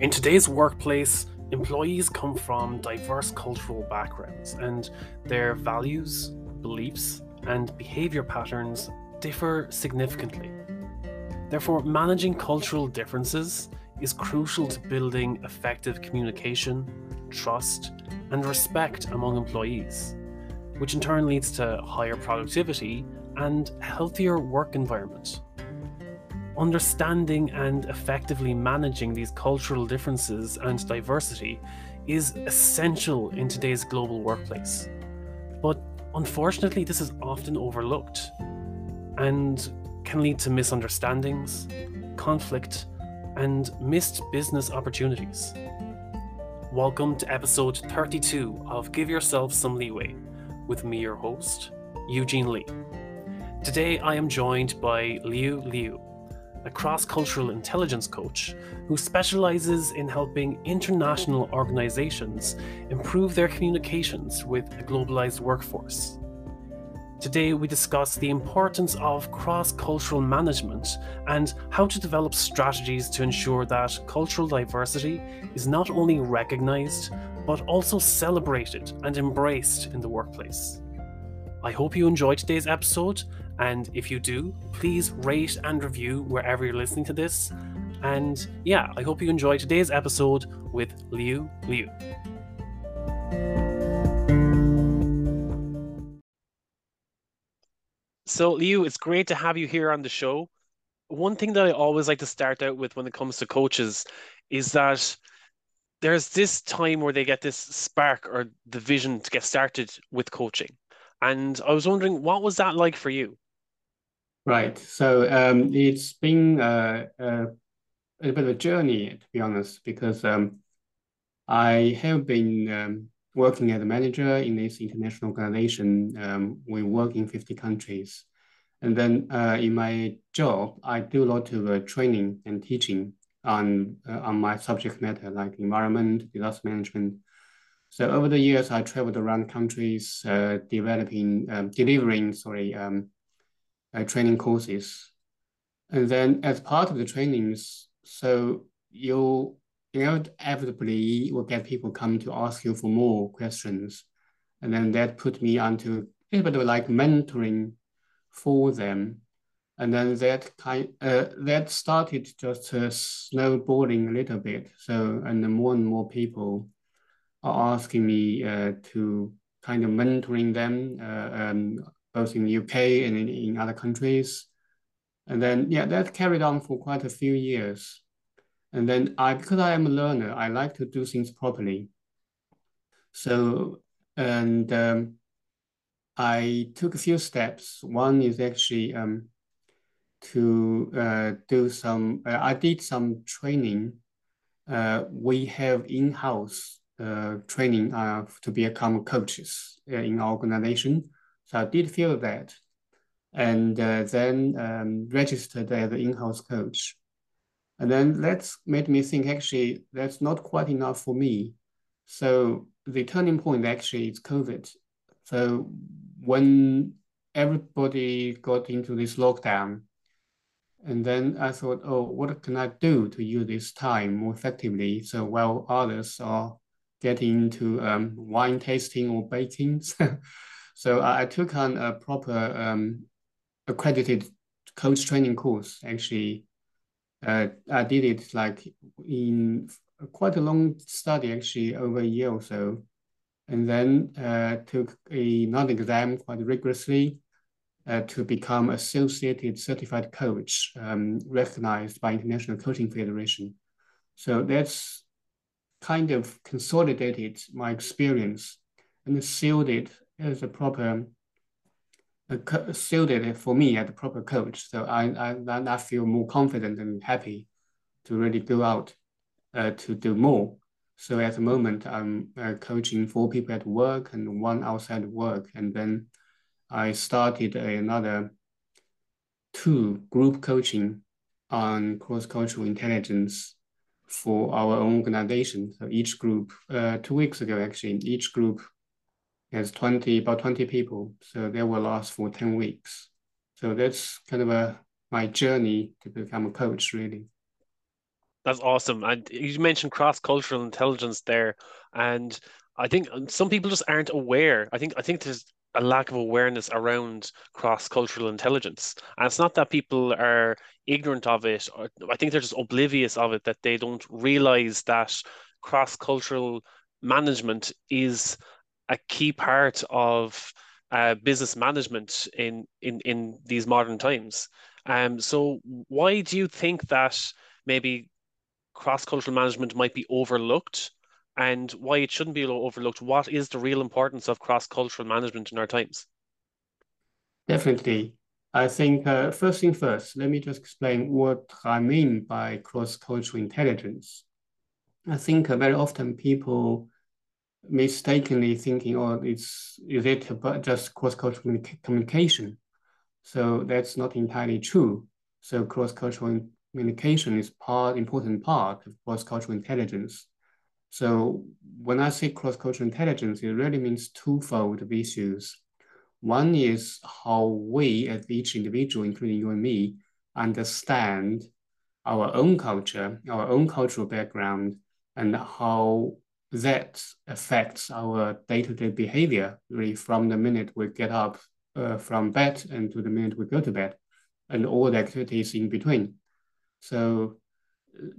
In today's workplace, employees come from diverse cultural backgrounds, and their values, beliefs, and behaviour patterns differ significantly. Therefore, managing cultural differences is crucial to building effective communication, trust, and respect among employees, which in turn leads to higher productivity and healthier work environment. Understanding and effectively managing these cultural differences and diversity is essential in today's global workplace. But unfortunately, this is often overlooked and can lead to misunderstandings, conflict, and missed business opportunities. Welcome to episode 32 of Give Yourself Some Leeway with me, your host, Eugene Lee. Today I am joined by Liu Liu, a cross cultural intelligence coach who specializes in helping international organizations improve their communications with a globalized workforce. Today, we discuss the importance of cross cultural management and how to develop strategies to ensure that cultural diversity is not only recognized, but also celebrated and embraced in the workplace. I hope you enjoyed today's episode, and if you do, please rate and review wherever you're listening to this. And yeah, I hope you enjoyed today's episode with Liu Liu. So, Liu, it's great to have you here on the show. One thing that I always like to start out with when it comes to coaches is that there's this time where they get this spark or the vision to get started with coaching. And I was wondering, what was that like for you? Right. So um, it's been uh, uh, a bit of a journey, to be honest, because um, I have been um, working as a manager in this international organization. Um, we work in 50 countries. And then uh, in my job, I do a lot of uh, training and teaching on, uh, on my subject matter, like environment, disaster management. So over the years, I traveled around countries, uh, developing, um, delivering, sorry, um, uh, training courses. And then as part of the trainings, so you inevitably will get people come to ask you for more questions. And then that put me onto a bit of like mentoring for them. And then that kind uh, that started just uh, snowballing a little bit. So and more and more people are asking me uh, to kind of mentoring them, uh, um, both in the UK and in, in other countries. And then yeah, that carried on for quite a few years. And then I, because I am a learner, I like to do things properly. So, and um, I took a few steps. One is actually um, to uh, do some, uh, I did some training. Uh, we have in-house uh, training uh, to become coaches uh, in our organization. So I did feel that and then um, registered as an in-house coach. And then that's made me think actually that's not quite enough for me. So the turning point actually is COVID. So when everybody got into this lockdown, and then I thought, oh, what can I do to use this time more effectively? So while others are getting into um, wine tasting or baking, so I took on a proper um, accredited coach training course actually uh, I did it like in quite a long study, actually over a year or so, and then uh, took another exam quite rigorously uh, to become associated certified coach, um, recognized by International Coaching Federation. So that's kind of consolidated my experience and sealed it as a proper suited for me as a proper coach. So I, I, I feel more confident and happy to really go out uh, to do more. So at the moment, I'm uh, coaching four people at work and one outside work. And then I started another two group coaching on cross-cultural intelligence for our own organization. So each group, uh, two weeks ago, actually, each group has 20, about 20 people. So they will last for 10 weeks. So that's kind of a my journey to become a coach, really. That's awesome. And you mentioned cross-cultural intelligence there, and I think um, some people just aren't aware. I think I think there's a lack of awareness around cross-cultural intelligence, and it's not that people are ignorant of it. Or I think they're just oblivious of it that they don't realize that cross-cultural management is a key part of uh, business management in, in in these modern times. Um, so why do you think that maybe cross-cultural management might be overlooked and why it shouldn't be overlooked? What is the real importance of cross-cultural management in our times? Definitely. I think uh, first thing first, let me just explain what I mean by cross-cultural intelligence. I think uh, very often people mistakenly thinking, oh, it's is it about just cross-cultural communication? So that's not entirely true. So cross-cultural communication is part important part of cross-cultural intelligence. So when I say cross-cultural intelligence, it really means twofold of issues. One is how we, as each individual, including you and me, understand our own culture, our own cultural background, and how that affects our day-to-day behavior really from the minute we get up uh, from bed and to the minute we go to bed and all the activities in between. So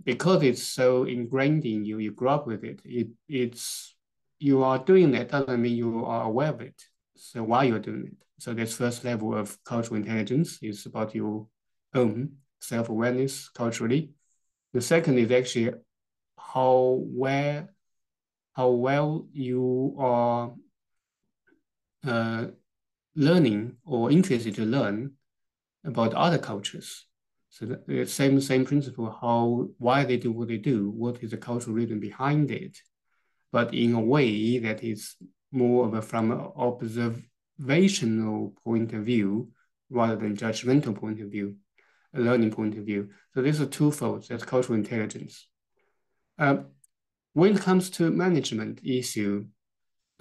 because it's so ingrained in you, you grow up with it, it it's you are doing that doesn't mean you are aware of it. So why you're doing it. So this first level of cultural intelligence is about your own self-awareness culturally. The second is actually how where how well you are uh, learning or interested to learn about other cultures. So the same same principle, how why they do what they do, what is the cultural reason behind it, but in a way that is more of a from an observational point of view rather than judgmental point of view, a learning point of view. So this is twofold, that's cultural intelligence. Uh, when it comes to management issue,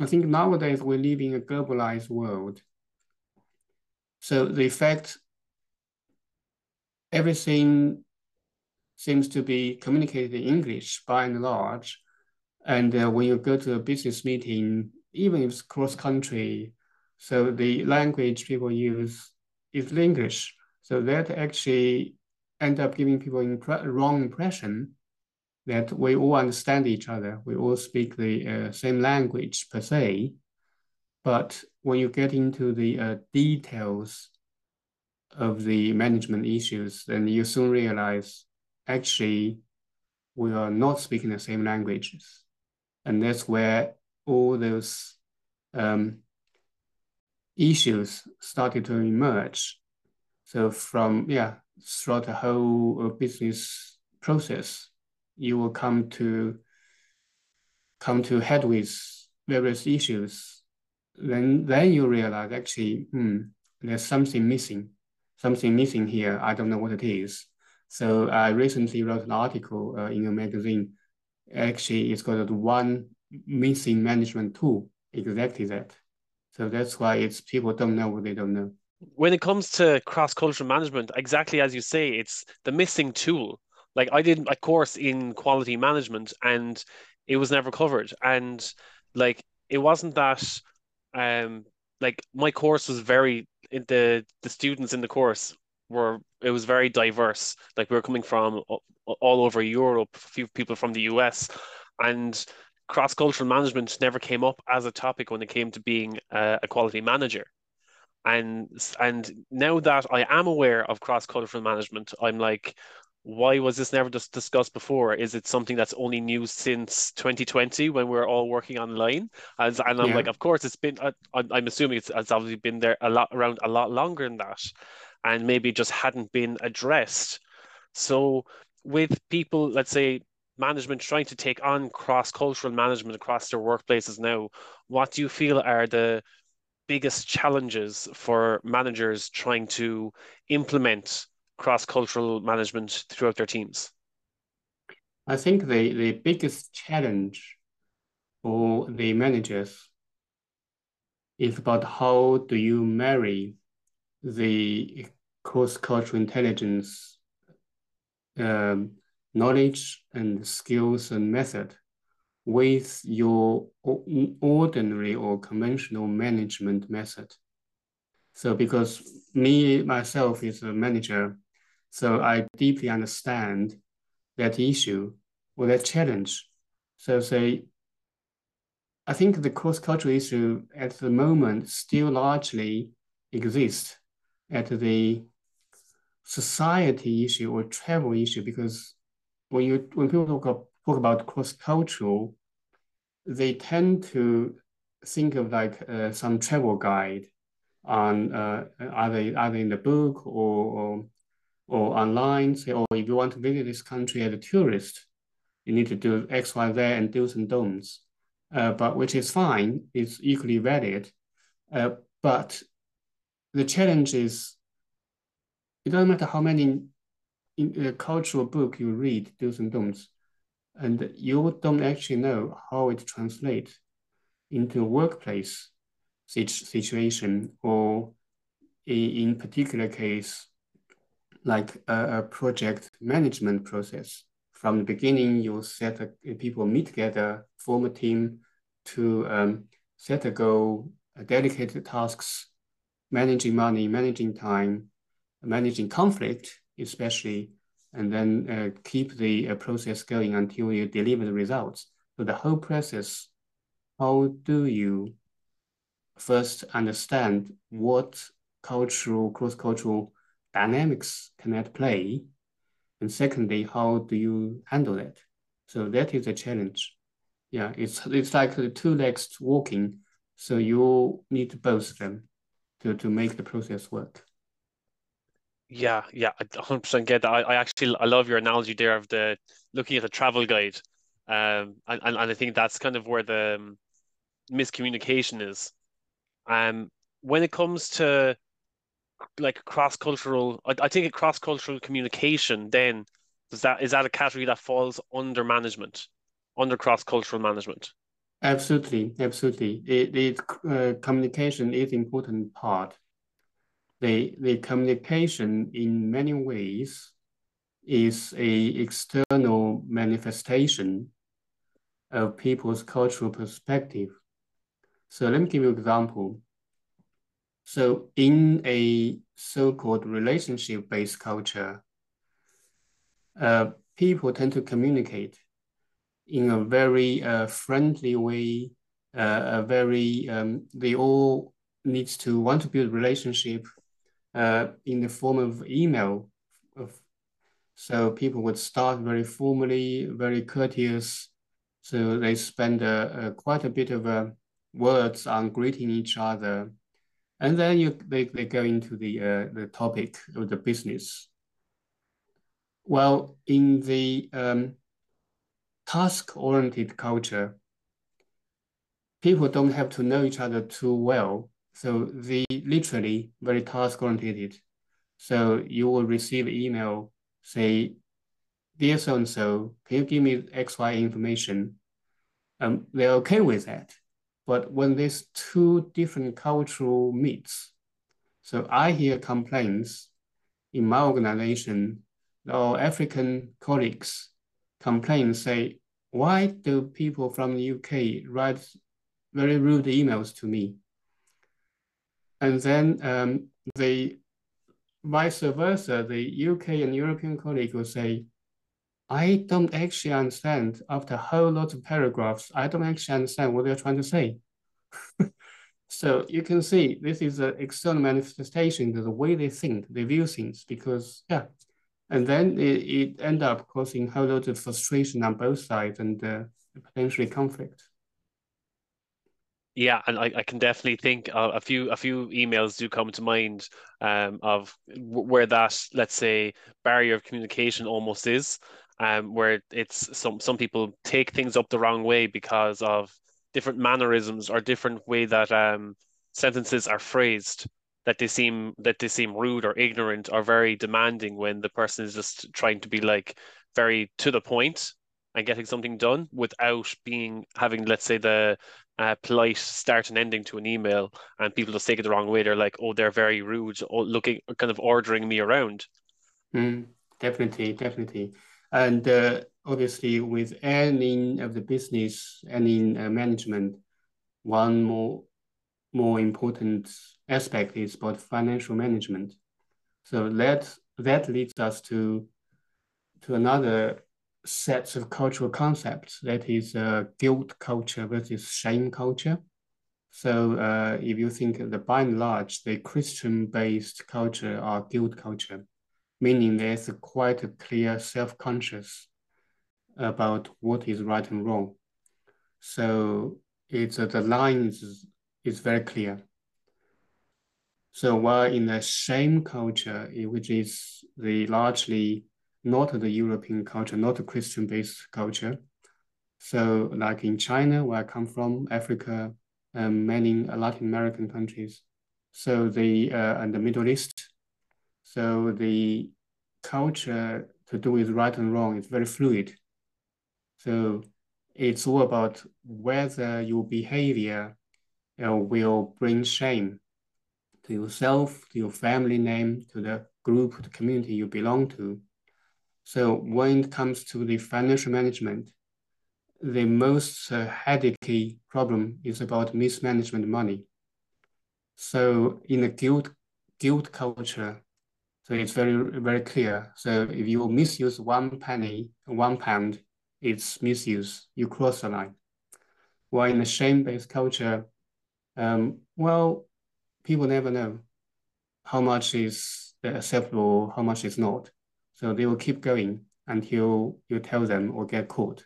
I think nowadays we live in a globalized world. So the effect, everything seems to be communicated in English by and large. And uh, when you go to a business meeting, even if it's cross country, so the language people use is English. So that actually end up giving people impre wrong impression that we all understand each other. We all speak the uh, same language per se. But when you get into the uh, details of the management issues, then you soon realize actually we are not speaking the same languages. And that's where all those um, issues started to emerge. So from, yeah, throughout the whole uh, business process, you will come to come to head with various issues, then then you realize actually, hmm, there's something missing, something missing here. I don't know what it is. So I recently wrote an article uh, in a magazine. Actually, it's called one missing management tool. Exactly that. So that's why it's people don't know what they don't know. When it comes to cross cultural management, exactly as you say, it's the missing tool like I did a course in quality management and it was never covered. And like it wasn't that um like my course was very the the students in the course were it was very diverse. Like we were coming from all over Europe, a few people from the US, and cross cultural management never came up as a topic when it came to being a, a quality manager. And and now that I am aware of cross cultural management, I'm like, why was this never just discussed before? Is it something that's only new since 2020 when we're all working online? And, and I'm yeah. like, of course, it's been. Uh, I'm assuming it's, it's obviously been there a lot around a lot longer than that, and maybe just hadn't been addressed. So with people, let's say management trying to take on cross cultural management across their workplaces now, what do you feel are the biggest challenges for managers trying to implement cross cultural management throughout their teams? I think the, the biggest challenge for the managers is about how do you marry the cross cultural intelligence um, knowledge and skills and method with your ordinary or conventional management method. So because me myself is a manager, so I deeply understand that issue or that challenge. So say, I think the cross-cultural issue at the moment still largely exists at the society issue or travel issue because when you when people talk, talk about cross-cultural, they tend to think of like uh, some travel guide on uh, either either in the book or, or or online. Say, oh, if you want to visit this country as a tourist, you need to do X, Y, Z, and do's and don'ts. Uh, but which is fine, it's equally valid. Uh, but the challenge is, it doesn't matter how many in, uh, cultural book you read, do's and don'ts, and you don't actually know how it translates into a workplace situation or in particular case, like a, a project management process. From the beginning, you set a, people meet together, form a team to um, set a goal, dedicated tasks, managing money, managing time, managing conflict, especially, and then uh, keep the uh, process going until you deliver the results. So the whole process, how do you first understand what cultural, cross-cultural dynamics can at play? And secondly, how do you handle that? So that is a challenge. Yeah, it's it's like the two legs walking. So you need both of them to, to make the process work. Yeah, yeah, I 100% get that. I, I actually I love your analogy there of the looking at the travel guide, um, and, and, I think that's kind of where the um, miscommunication is. Um, when it comes to like cross cultural, I, I think a cross cultural communication. Then does that is that a category that falls under management, under cross cultural management? Absolutely, absolutely. The uh, communication is important part the, the communication in many ways is a external manifestation of people's cultural perspective. So let me give you an example. So in a so-called relationship-based culture, uh, people tend to communicate in a very uh, friendly way, uh, a very, um, they all needs to want to build relationship uh, in the form of email. So people would start very formally, very courteous. So they spend a, a quite a bit of uh, words on greeting each other. And then you, they, they go into the, uh, the topic of the business. Well, in the um, task-oriented culture, people don't have to know each other too well so they literally very task oriented. So you will receive email say, dear so and so, can you give me X Y information? Um, they're okay with that. But when these two different cultural meets, so I hear complaints in my organization, our African colleagues complain, say, why do people from the UK write very rude emails to me? And then um, the vice versa, the UK and European colleague will say, I don't actually understand after a whole lot of paragraphs, I don't actually understand what they're trying to say. so you can see this is an external manifestation of the way they think, they view things because, yeah. And then it, it end up causing a whole lot of frustration on both sides and uh, potentially conflict. Yeah, and I, I can definitely think a few a few emails do come to mind um, of where that let's say barrier of communication almost is, um, where it's some some people take things up the wrong way because of different mannerisms or different way that um, sentences are phrased that they seem that they seem rude or ignorant or very demanding when the person is just trying to be like very to the point and getting something done without being having let's say the uh, polite start and ending to an email and people just take it the wrong way. They're like oh they're very rude or looking kind of ordering me around. Mm, definitely definitely And uh, obviously, with any of the business, any uh, management, one more more important aspect is about financial management. So that that leads us to to another sets of cultural concepts that is uh, guilt culture versus shame culture. So uh, if you think the by and large, the Christian-based culture are guilt culture, meaning there's a quite a clear self-conscious about what is right and wrong. So it's uh, the line is, is very clear. So while in the shame culture, which is the largely not the European culture, not the Christian-based culture. So like in China, where I come from, Africa, um, many Latin American countries. So the uh, and the Middle East. So the culture to do with right and wrong is very fluid. So it's all about whether your behavior will bring shame to yourself, to your family name, to the group, the community you belong to. So when it comes to the financial management, the most uh, headache problem is about mismanagement money. So in the guilt guilt culture, so it's very very clear. So if you misuse one penny, one pound, it's misuse. You cross the line. While in a shame-based culture, um, well, people never know how much is acceptable, how much is not. So they will keep going until you tell them or get caught.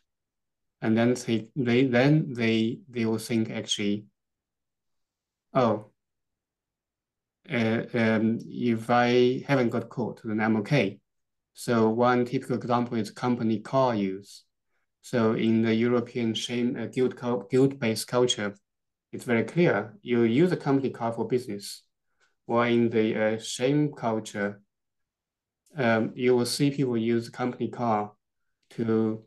And then they, they then they they will think actually, oh, uh, um, if I haven't got caught, then I'm okay. So one typical example is company car use. So in the European shame uh, guilt guilt-based culture, it's very clear you use a company car for business. While in the uh, shame culture, um, you will see people use company car to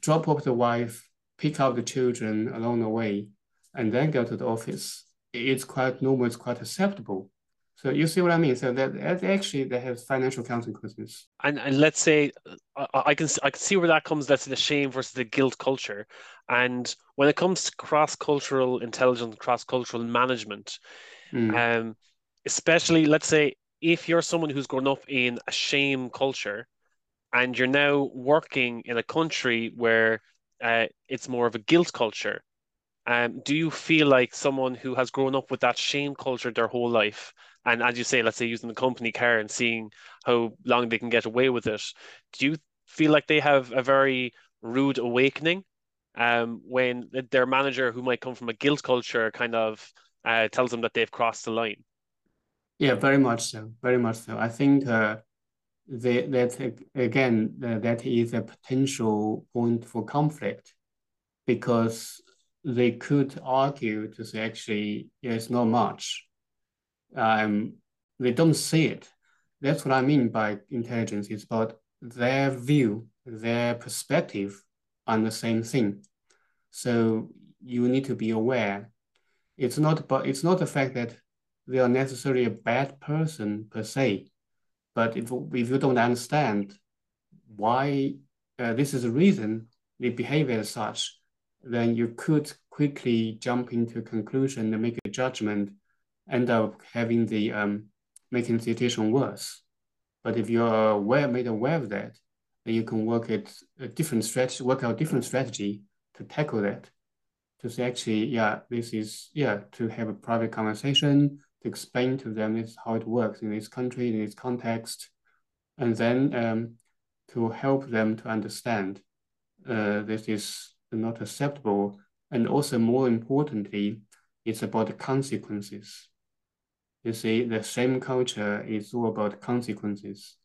drop off the wife, pick up the children along the way, and then go to the office. It's quite normal, it's quite acceptable. So you see what I mean? So that, that actually that has financial consequences. And and let's say I, I can I can see where that comes. That's the shame versus the guilt culture. And when it comes to cross cultural intelligence, cross cultural management, mm. um, especially let's say if you're someone who's grown up in a shame culture and you're now working in a country where uh, it's more of a guilt culture, um, do you feel like someone who has grown up with that shame culture their whole life, and as you say, let's say using the company car and seeing how long they can get away with it, do you feel like they have a very rude awakening um, when their manager, who might come from a guilt culture, kind of uh, tells them that they've crossed the line? Yeah, very much so. Very much so. I think uh, they, that again uh, that is a potential point for conflict because they could argue to say actually yeah, it's not much. Um, they don't see it. That's what I mean by intelligence. It's about their view, their perspective on the same thing. So you need to be aware. It's not, but it's not the fact that they are necessarily a bad person per se. But if, if you don't understand why uh, this is the reason they behave as such, then you could quickly jump into conclusion and make a judgment, end up having the um, making the situation worse. But if you're aware, made aware of that, then you can work at a different strategy, work out a different strategy to tackle that. To say actually, yeah, this is yeah, to have a private conversation, to explain to them this how it works in this country, in this context, and then um, to help them to understand uh, this is not acceptable. And also more importantly, it's about consequences. You see, the same culture is all about consequences.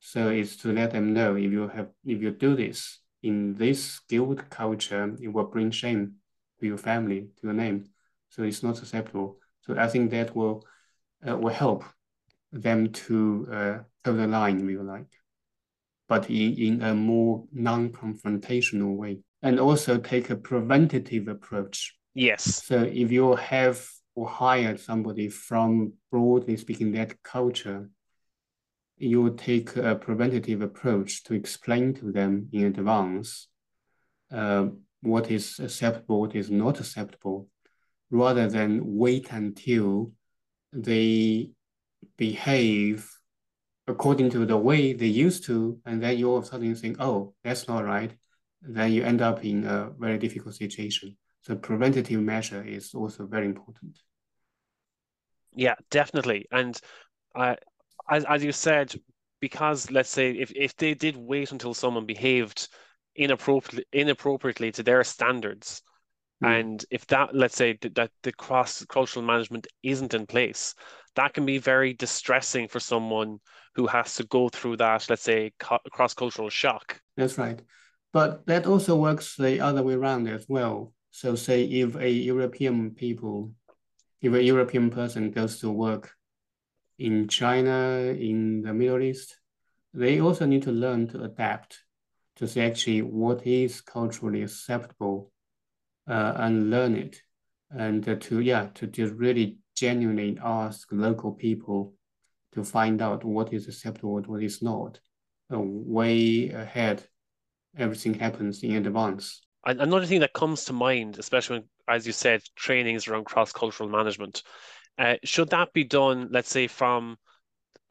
So it's to let them know if you have if you do this in this guilt culture, it will bring shame to your family, to your name. So it's not acceptable. So I think that will uh, will help them to uh, toe the line, if you like, but in, in a more non-confrontational way, and also take a preventative approach. Yes. So if you have or hired somebody from broadly speaking that culture, you take a preventative approach to explain to them in advance uh, what is acceptable, what is not acceptable, rather than wait until they behave according to the way they used to, and then you all of a sudden think, oh, that's not right. Then you end up in a very difficult situation. So preventative measure is also very important. Yeah, definitely. And uh, as, as you said, because let's say if, if they did wait until someone behaved inappropriately inappropriately to their standards, mm. and if that let's say that the cross cultural management isn't in place, that can be very distressing for someone who has to go through that, let's say, co- cross cultural shock. That's right. But that also works the other way around as well. So, say if a European people, if a European person goes to work in China, in the Middle East, they also need to learn to adapt to see actually what is culturally acceptable uh, and learn it. And to, yeah, to just really genuinely ask local people to find out what is acceptable, what is not. Uh, way ahead, everything happens in advance. Another thing that comes to mind, especially when, as you said, trainings around cross cultural management, uh, should that be done, let's say, from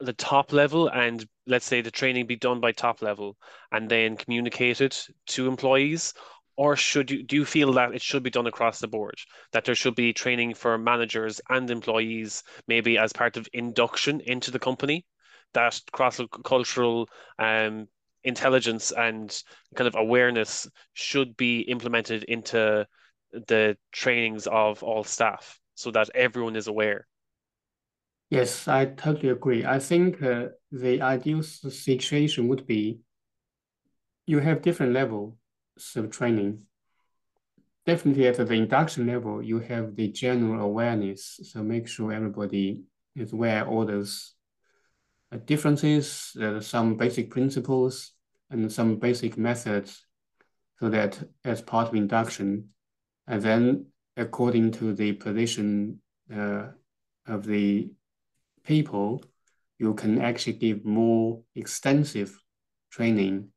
the top level and let's say the training be done by top level and then communicated to employees or should you do you feel that it should be done across the board that there should be training for managers and employees maybe as part of induction into the company that cross cultural um, intelligence and kind of awareness should be implemented into the trainings of all staff so that everyone is aware yes i totally agree i think uh, the ideal situation would be you have different levels of training. Definitely at the induction level, you have the general awareness. So make sure everybody is aware all those differences, uh, some basic principles, and some basic methods so that as part of induction, and then according to the position uh, of the people, you can actually give more extensive training,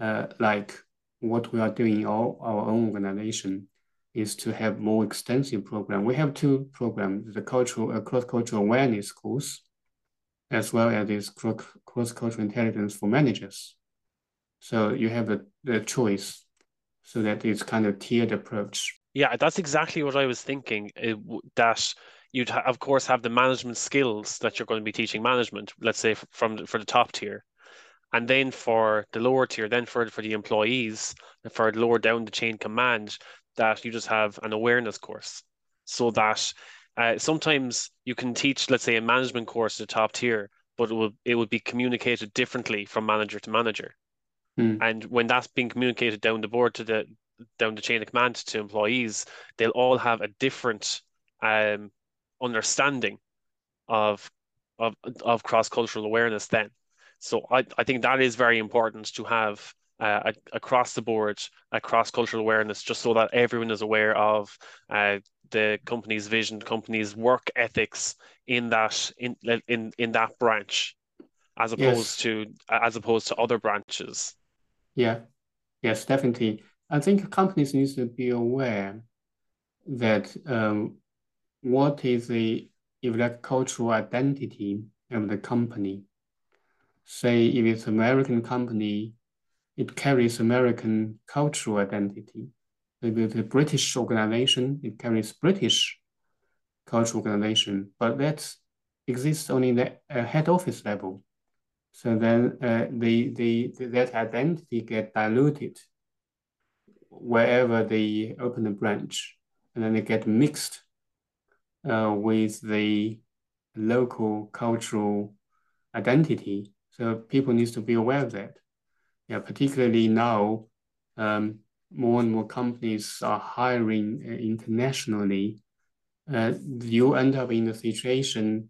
uh, like what we are doing in our, our own organization is to have more extensive program. We have two programs, the cultural, uh, cross-cultural awareness course, as well as this cross-cultural intelligence for managers. So you have a, the choice so that it's kind of tiered approach. Yeah, that's exactly what I was thinking, uh, it, that you'd ha- of course have the management skills that you're going to be teaching management, let's say from for the top tier and then for the lower tier, then for for the employees, for lower down the chain command, that you just have an awareness course, so that uh, sometimes you can teach, let's say, a management course at the top tier, but it will it would be communicated differently from manager to manager, mm. and when that's being communicated down the board to the down the chain of command to employees, they'll all have a different um, understanding of of of cross cultural awareness then. So I, I think that is very important to have uh, across the board, across cultural awareness, just so that everyone is aware of uh, the company's vision, the company's work ethics in that in in in that branch, as opposed yes. to as opposed to other branches. Yeah, yes, definitely. I think companies need to be aware that um, what is the if that cultural identity of the company say if it's American company, it carries American cultural identity. It's a British organization, it carries British cultural organization, but that exists only in the uh, head office level. So then uh, the, the, the, that identity get diluted wherever they open a branch, and then they get mixed uh, with the local cultural identity so people need to be aware of that. Yeah, particularly now, um, more and more companies are hiring uh, internationally. Uh, you end up in a situation,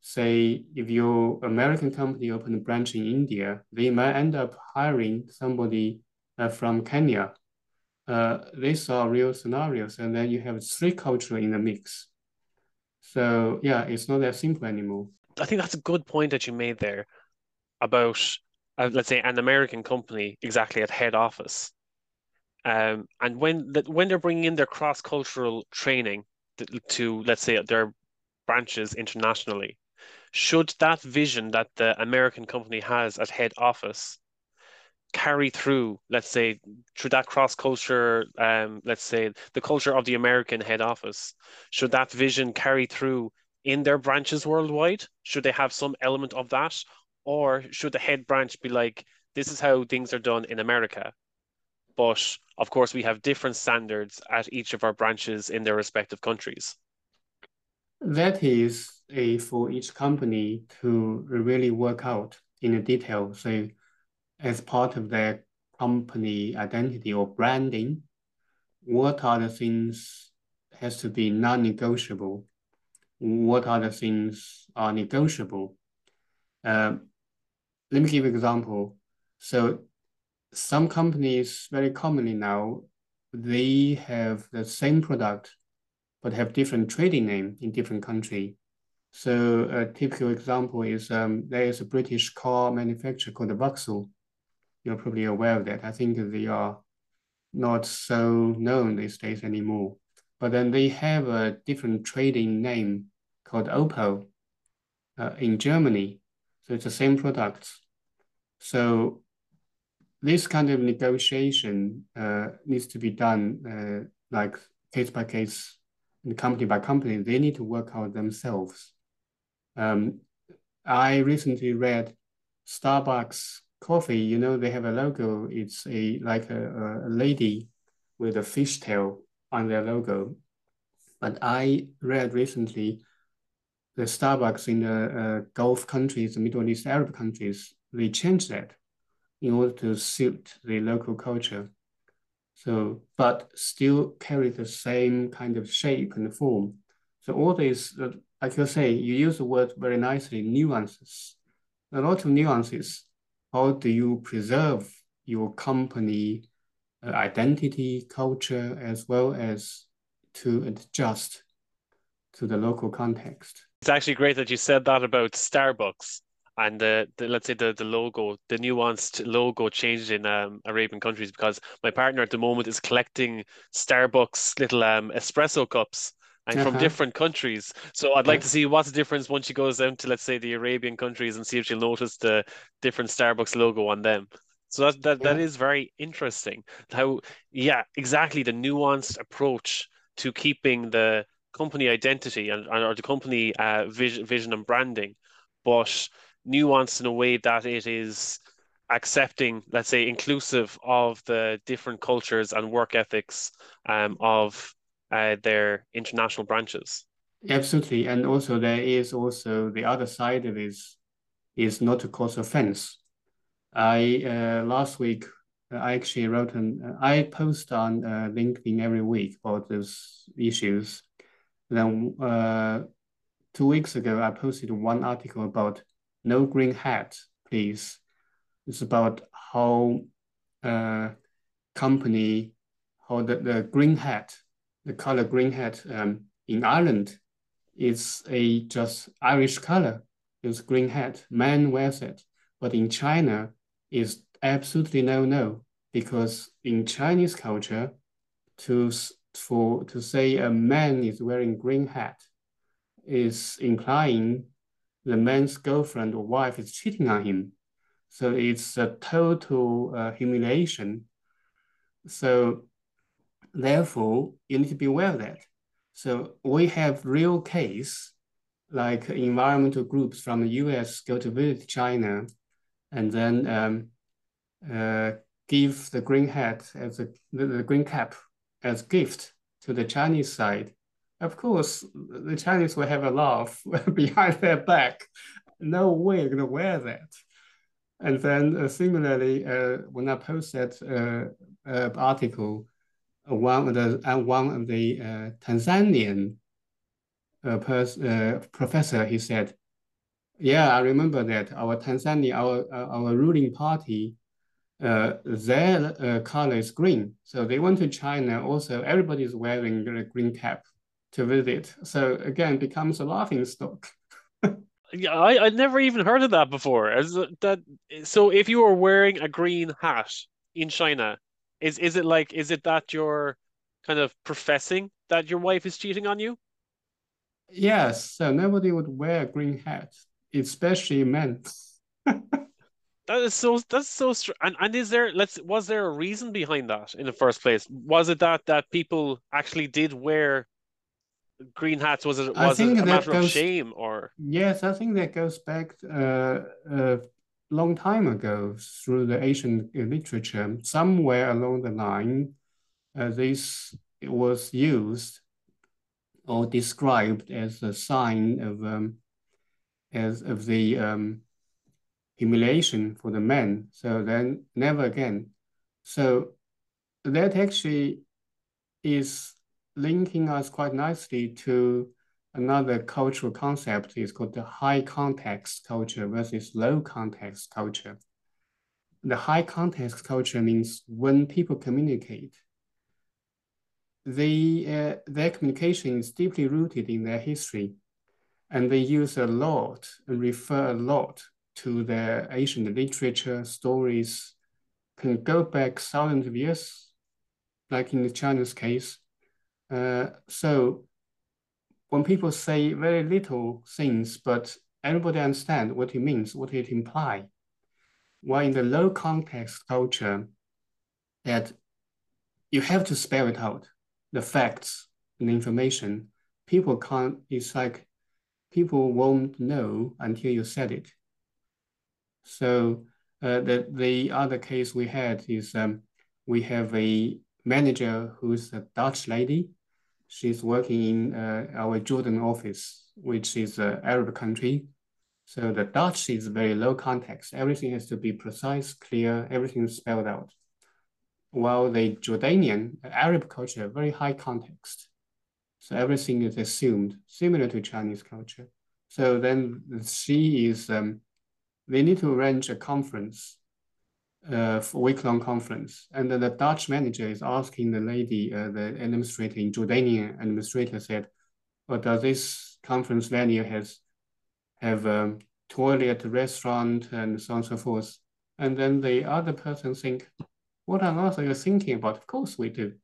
say, if your American company open a branch in India, they might end up hiring somebody uh, from Kenya. Uh, these are real scenarios, and then you have three culture in the mix. So yeah, it's not that simple anymore. I think that's a good point that you made there about, uh, let's say, an American company exactly at head office. Um, and when that when they're bringing in their cross cultural training to, to, let's say, their branches internationally, should that vision that the American company has at head office carry through, let's say, through that cross culture, um, let's say the culture of the American head office, should that vision carry through in their branches worldwide? Should they have some element of that? Or should the head branch be like, this is how things are done in America? But of course, we have different standards at each of our branches in their respective countries. That is a for each company to really work out in detail. So as part of their company identity or branding, what are the things has to be non-negotiable? What are the things are negotiable? Uh, let me give an example. So some companies very commonly now, they have the same product, but have different trading name in different country. So a typical example is um, there is a British car manufacturer called Vauxhall you're probably aware of that. I think they are not so known these days anymore. But then they have a different trading name called Opel uh, in Germany. So it's the same product. So this kind of negotiation uh, needs to be done uh, like case by case and company by company. They need to work out themselves. Um, I recently read Starbucks coffee, you know, they have a logo. It's a like a, a lady with a fishtail on their logo. But I read recently the Starbucks in the uh, Gulf countries, the Middle East Arab countries, they changed that in order to suit the local culture. So, but still carry the same kind of shape and form. So all these, like you say, you use the word very nicely, nuances. A lot of nuances how do you preserve your company uh, identity, culture, as well as to adjust to the local context? It's actually great that you said that about Starbucks and the, the, let's say the the logo, the nuanced logo changed in um, Arabian countries because my partner at the moment is collecting Starbucks little um, espresso cups and uh-huh. from different countries. So I'd like to see what's the difference once she goes down to let's say the Arabian countries and see if she'll notice the different Starbucks logo on them. So that that, yeah. that is very interesting. How yeah, exactly the nuanced approach to keeping the company identity and or the company uh, vision, vision and branding, but nuanced in a way that it is accepting, let's say, inclusive of the different cultures and work ethics um, of uh, their international branches. Absolutely, and also there is also the other side of it is not to cause offense. I uh, last week I actually wrote an uh, I post on uh, LinkedIn every week about those issues. Then uh, two weeks ago I posted one article about no green hat, please. It's about how uh, company how the, the green hat the color green hat um, in Ireland is a just Irish color. It's green hat. Man wears it. But in China, is absolutely no no because in Chinese culture, to for to say a man is wearing green hat is implying the man's girlfriend or wife is cheating on him. So it's a total uh, humiliation. So Therefore, you need to be aware of that. So we have real case like environmental groups from the US go to visit China and then um, uh, give the green hat as a, the, the green cap as gift to the Chinese side. Of course, the Chinese will have a laugh behind their back. No way you're going to wear that. And then uh, similarly, uh, when I post that uh, uh article, one of the uh, one of the uh, Tanzanian uh, uh, professor, he said, "Yeah, I remember that our Tanzania, our our ruling party, uh, their uh, color is green. So they went to China. Also, everybody is wearing a green cap to visit. So again, becomes a laughing stock." yeah, I I'd never even heard of that before. As that, so if you were wearing a green hat in China, is is it like is it that you're kind of professing that your wife is cheating on you? Yes, so nobody would wear a green hat, especially men. That is so that's so str and and is there let's was there a reason behind that in the first place? Was it that that people actually did wear green hats? Was it was it a matter of shame or yes, I think that goes back uh, a long time ago through the Asian literature. Somewhere along the line, uh, this was used or described as a sign of um, as of the um, humiliation for the men. So then never again. So that actually is linking us quite nicely to another cultural concept is called the high context culture versus low context culture. The high context culture means when people communicate, they, uh, their communication is deeply rooted in their history and they use a lot and refer a lot to their ancient literature, stories, can go back thousands of years, like in the China's case. Uh, so when people say very little things, but everybody understand what it means, what it implies, while in the low context culture, that you have to spell it out, the facts and the information. People can't, it's like people won't know until you said it. So uh, the, the other case we had is um, we have a manager who's a Dutch lady. She's working in uh, our Jordan office, which is an Arab country. So the Dutch is very low context. Everything has to be precise, clear, everything is spelled out. While the Jordanian Arab culture, very high context. So everything is assumed, similar to Chinese culture. So then she is um, they need to arrange a conference, uh, week-long conference. And the Dutch manager is asking the lady, uh, the administrator in Jordanian administrator said, well, does this conference venue has have a um, toilet, restaurant, and so on and so forth? And then the other person think, what on earth are you thinking about? Of course we do.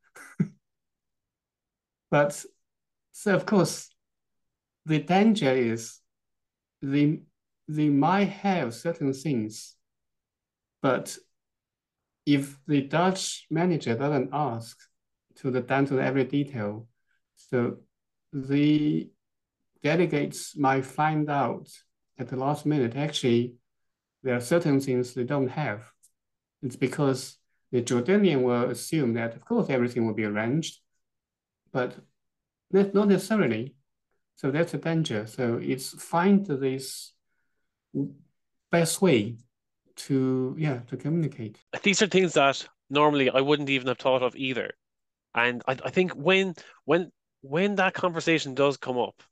but so of course, the danger is the they might have certain things, but if the Dutch manager doesn't ask to the down to every detail, so the delegates might find out at the last minute, actually, there are certain things they don't have. It's because the Jordanian will assume that, of course, everything will be arranged, but not necessarily. So that's a danger. So it's find this best way to yeah to communicate these are things that normally i wouldn't even have thought of either and i, I think when when when that conversation does come up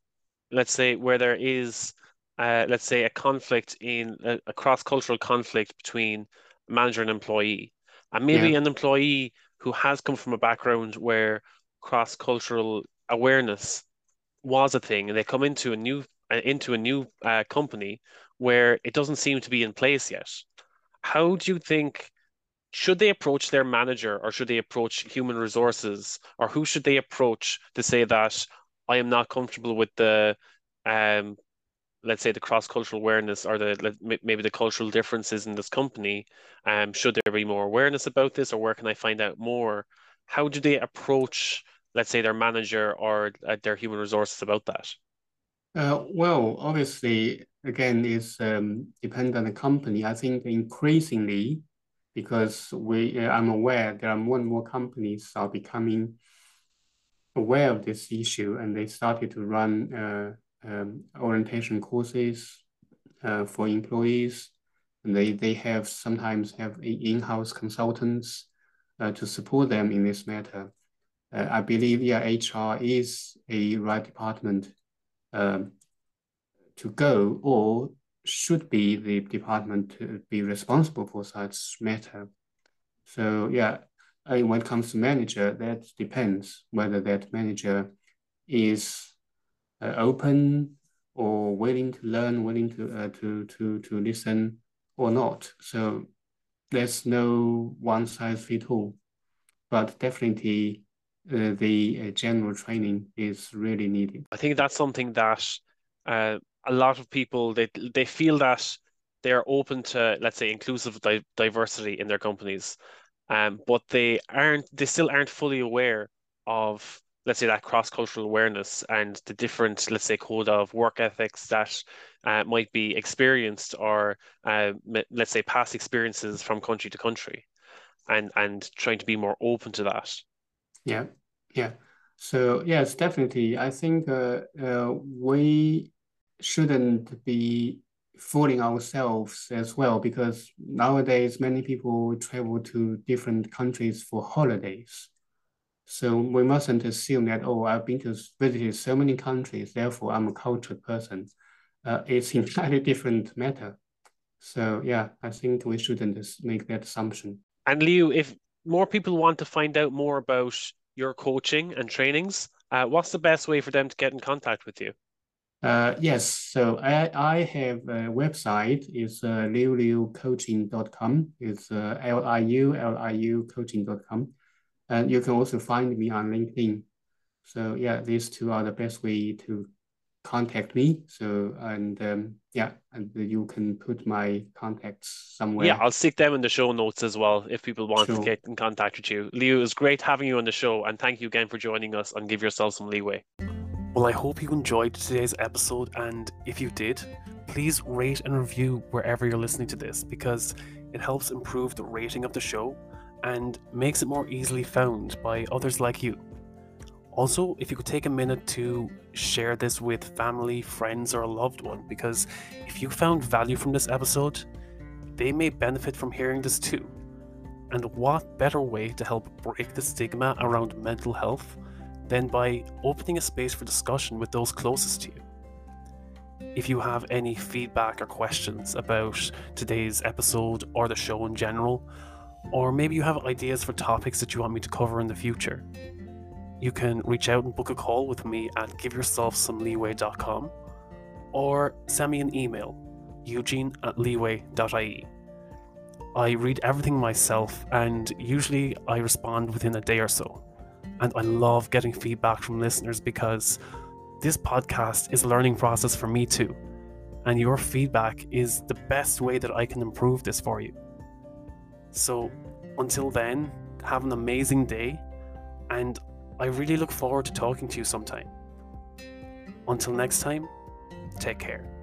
let's say where there is uh, let's say a conflict in a, a cross-cultural conflict between manager and employee and maybe yeah. an employee who has come from a background where cross-cultural awareness was a thing and they come into a new uh, into a new uh, company where it doesn't seem to be in place yet. How do you think should they approach their manager or should they approach human resources? Or who should they approach to say that I am not comfortable with the um let's say the cross-cultural awareness or the maybe the cultural differences in this company? Um should there be more awareness about this or where can I find out more? How do they approach let's say their manager or uh, their human resources about that? Uh, well obviously again, is um, depend on the company. I think increasingly, because we, uh, I'm aware there are more and more companies are becoming aware of this issue, and they started to run uh, um, orientation courses uh, for employees, and they they have sometimes have in-house consultants uh, to support them in this matter. Uh, I believe yeah, HR is a right department um, to go or should be the department to be responsible for such matter. So yeah, when it comes to manager, that depends whether that manager is uh, open or willing to learn, willing to uh, to to to listen or not. So there's no one size fit all, but definitely uh, the uh, general training is really needed. I think that's something that uh, a lot of people they they feel that they're open to let's say inclusive di- diversity in their companies, um, but they aren't they still aren't fully aware of let's say that cross cultural awareness and the different let's say code of work ethics that uh, might be experienced or uh, let's say past experiences from country to country, and and trying to be more open to that. Yeah, yeah. So yes, definitely. I think uh, uh, we shouldn't be fooling ourselves as well because nowadays many people travel to different countries for holidays. So we mustn't assume that, oh, I've been to visited so many countries, therefore I'm a cultured person. Uh, it's entirely different matter. So yeah, I think we shouldn't make that assumption. And Liu, if more people want to find out more about your coaching and trainings, uh, what's the best way for them to get in contact with you? Uh, yes, so I, I have a website, it's uh, liuliucoaching.com. It's uh, L-I-U, L-I-U coaching.com. And you can also find me on LinkedIn. So yeah, these two are the best way to contact me. So and um, yeah, and you can put my contacts somewhere. Yeah, I'll stick them in the show notes as well if people want sure. to get in contact with you. Liu, it was great having you on the show, and thank you again for joining us. And give yourself some leeway. Well, I hope you enjoyed today's episode, and if you did, please rate and review wherever you're listening to this because it helps improve the rating of the show and makes it more easily found by others like you. Also, if you could take a minute to share this with family, friends, or a loved one, because if you found value from this episode, they may benefit from hearing this too. And what better way to help break the stigma around mental health than by opening a space for discussion with those closest to you? If you have any feedback or questions about today's episode or the show in general, or maybe you have ideas for topics that you want me to cover in the future, you can reach out and book a call with me at giveyourselfsomeleeway.com or send me an email, eugene at leeway.ie. I read everything myself and usually I respond within a day or so. And I love getting feedback from listeners because this podcast is a learning process for me too. And your feedback is the best way that I can improve this for you. So until then, have an amazing day and I really look forward to talking to you sometime. Until next time, take care.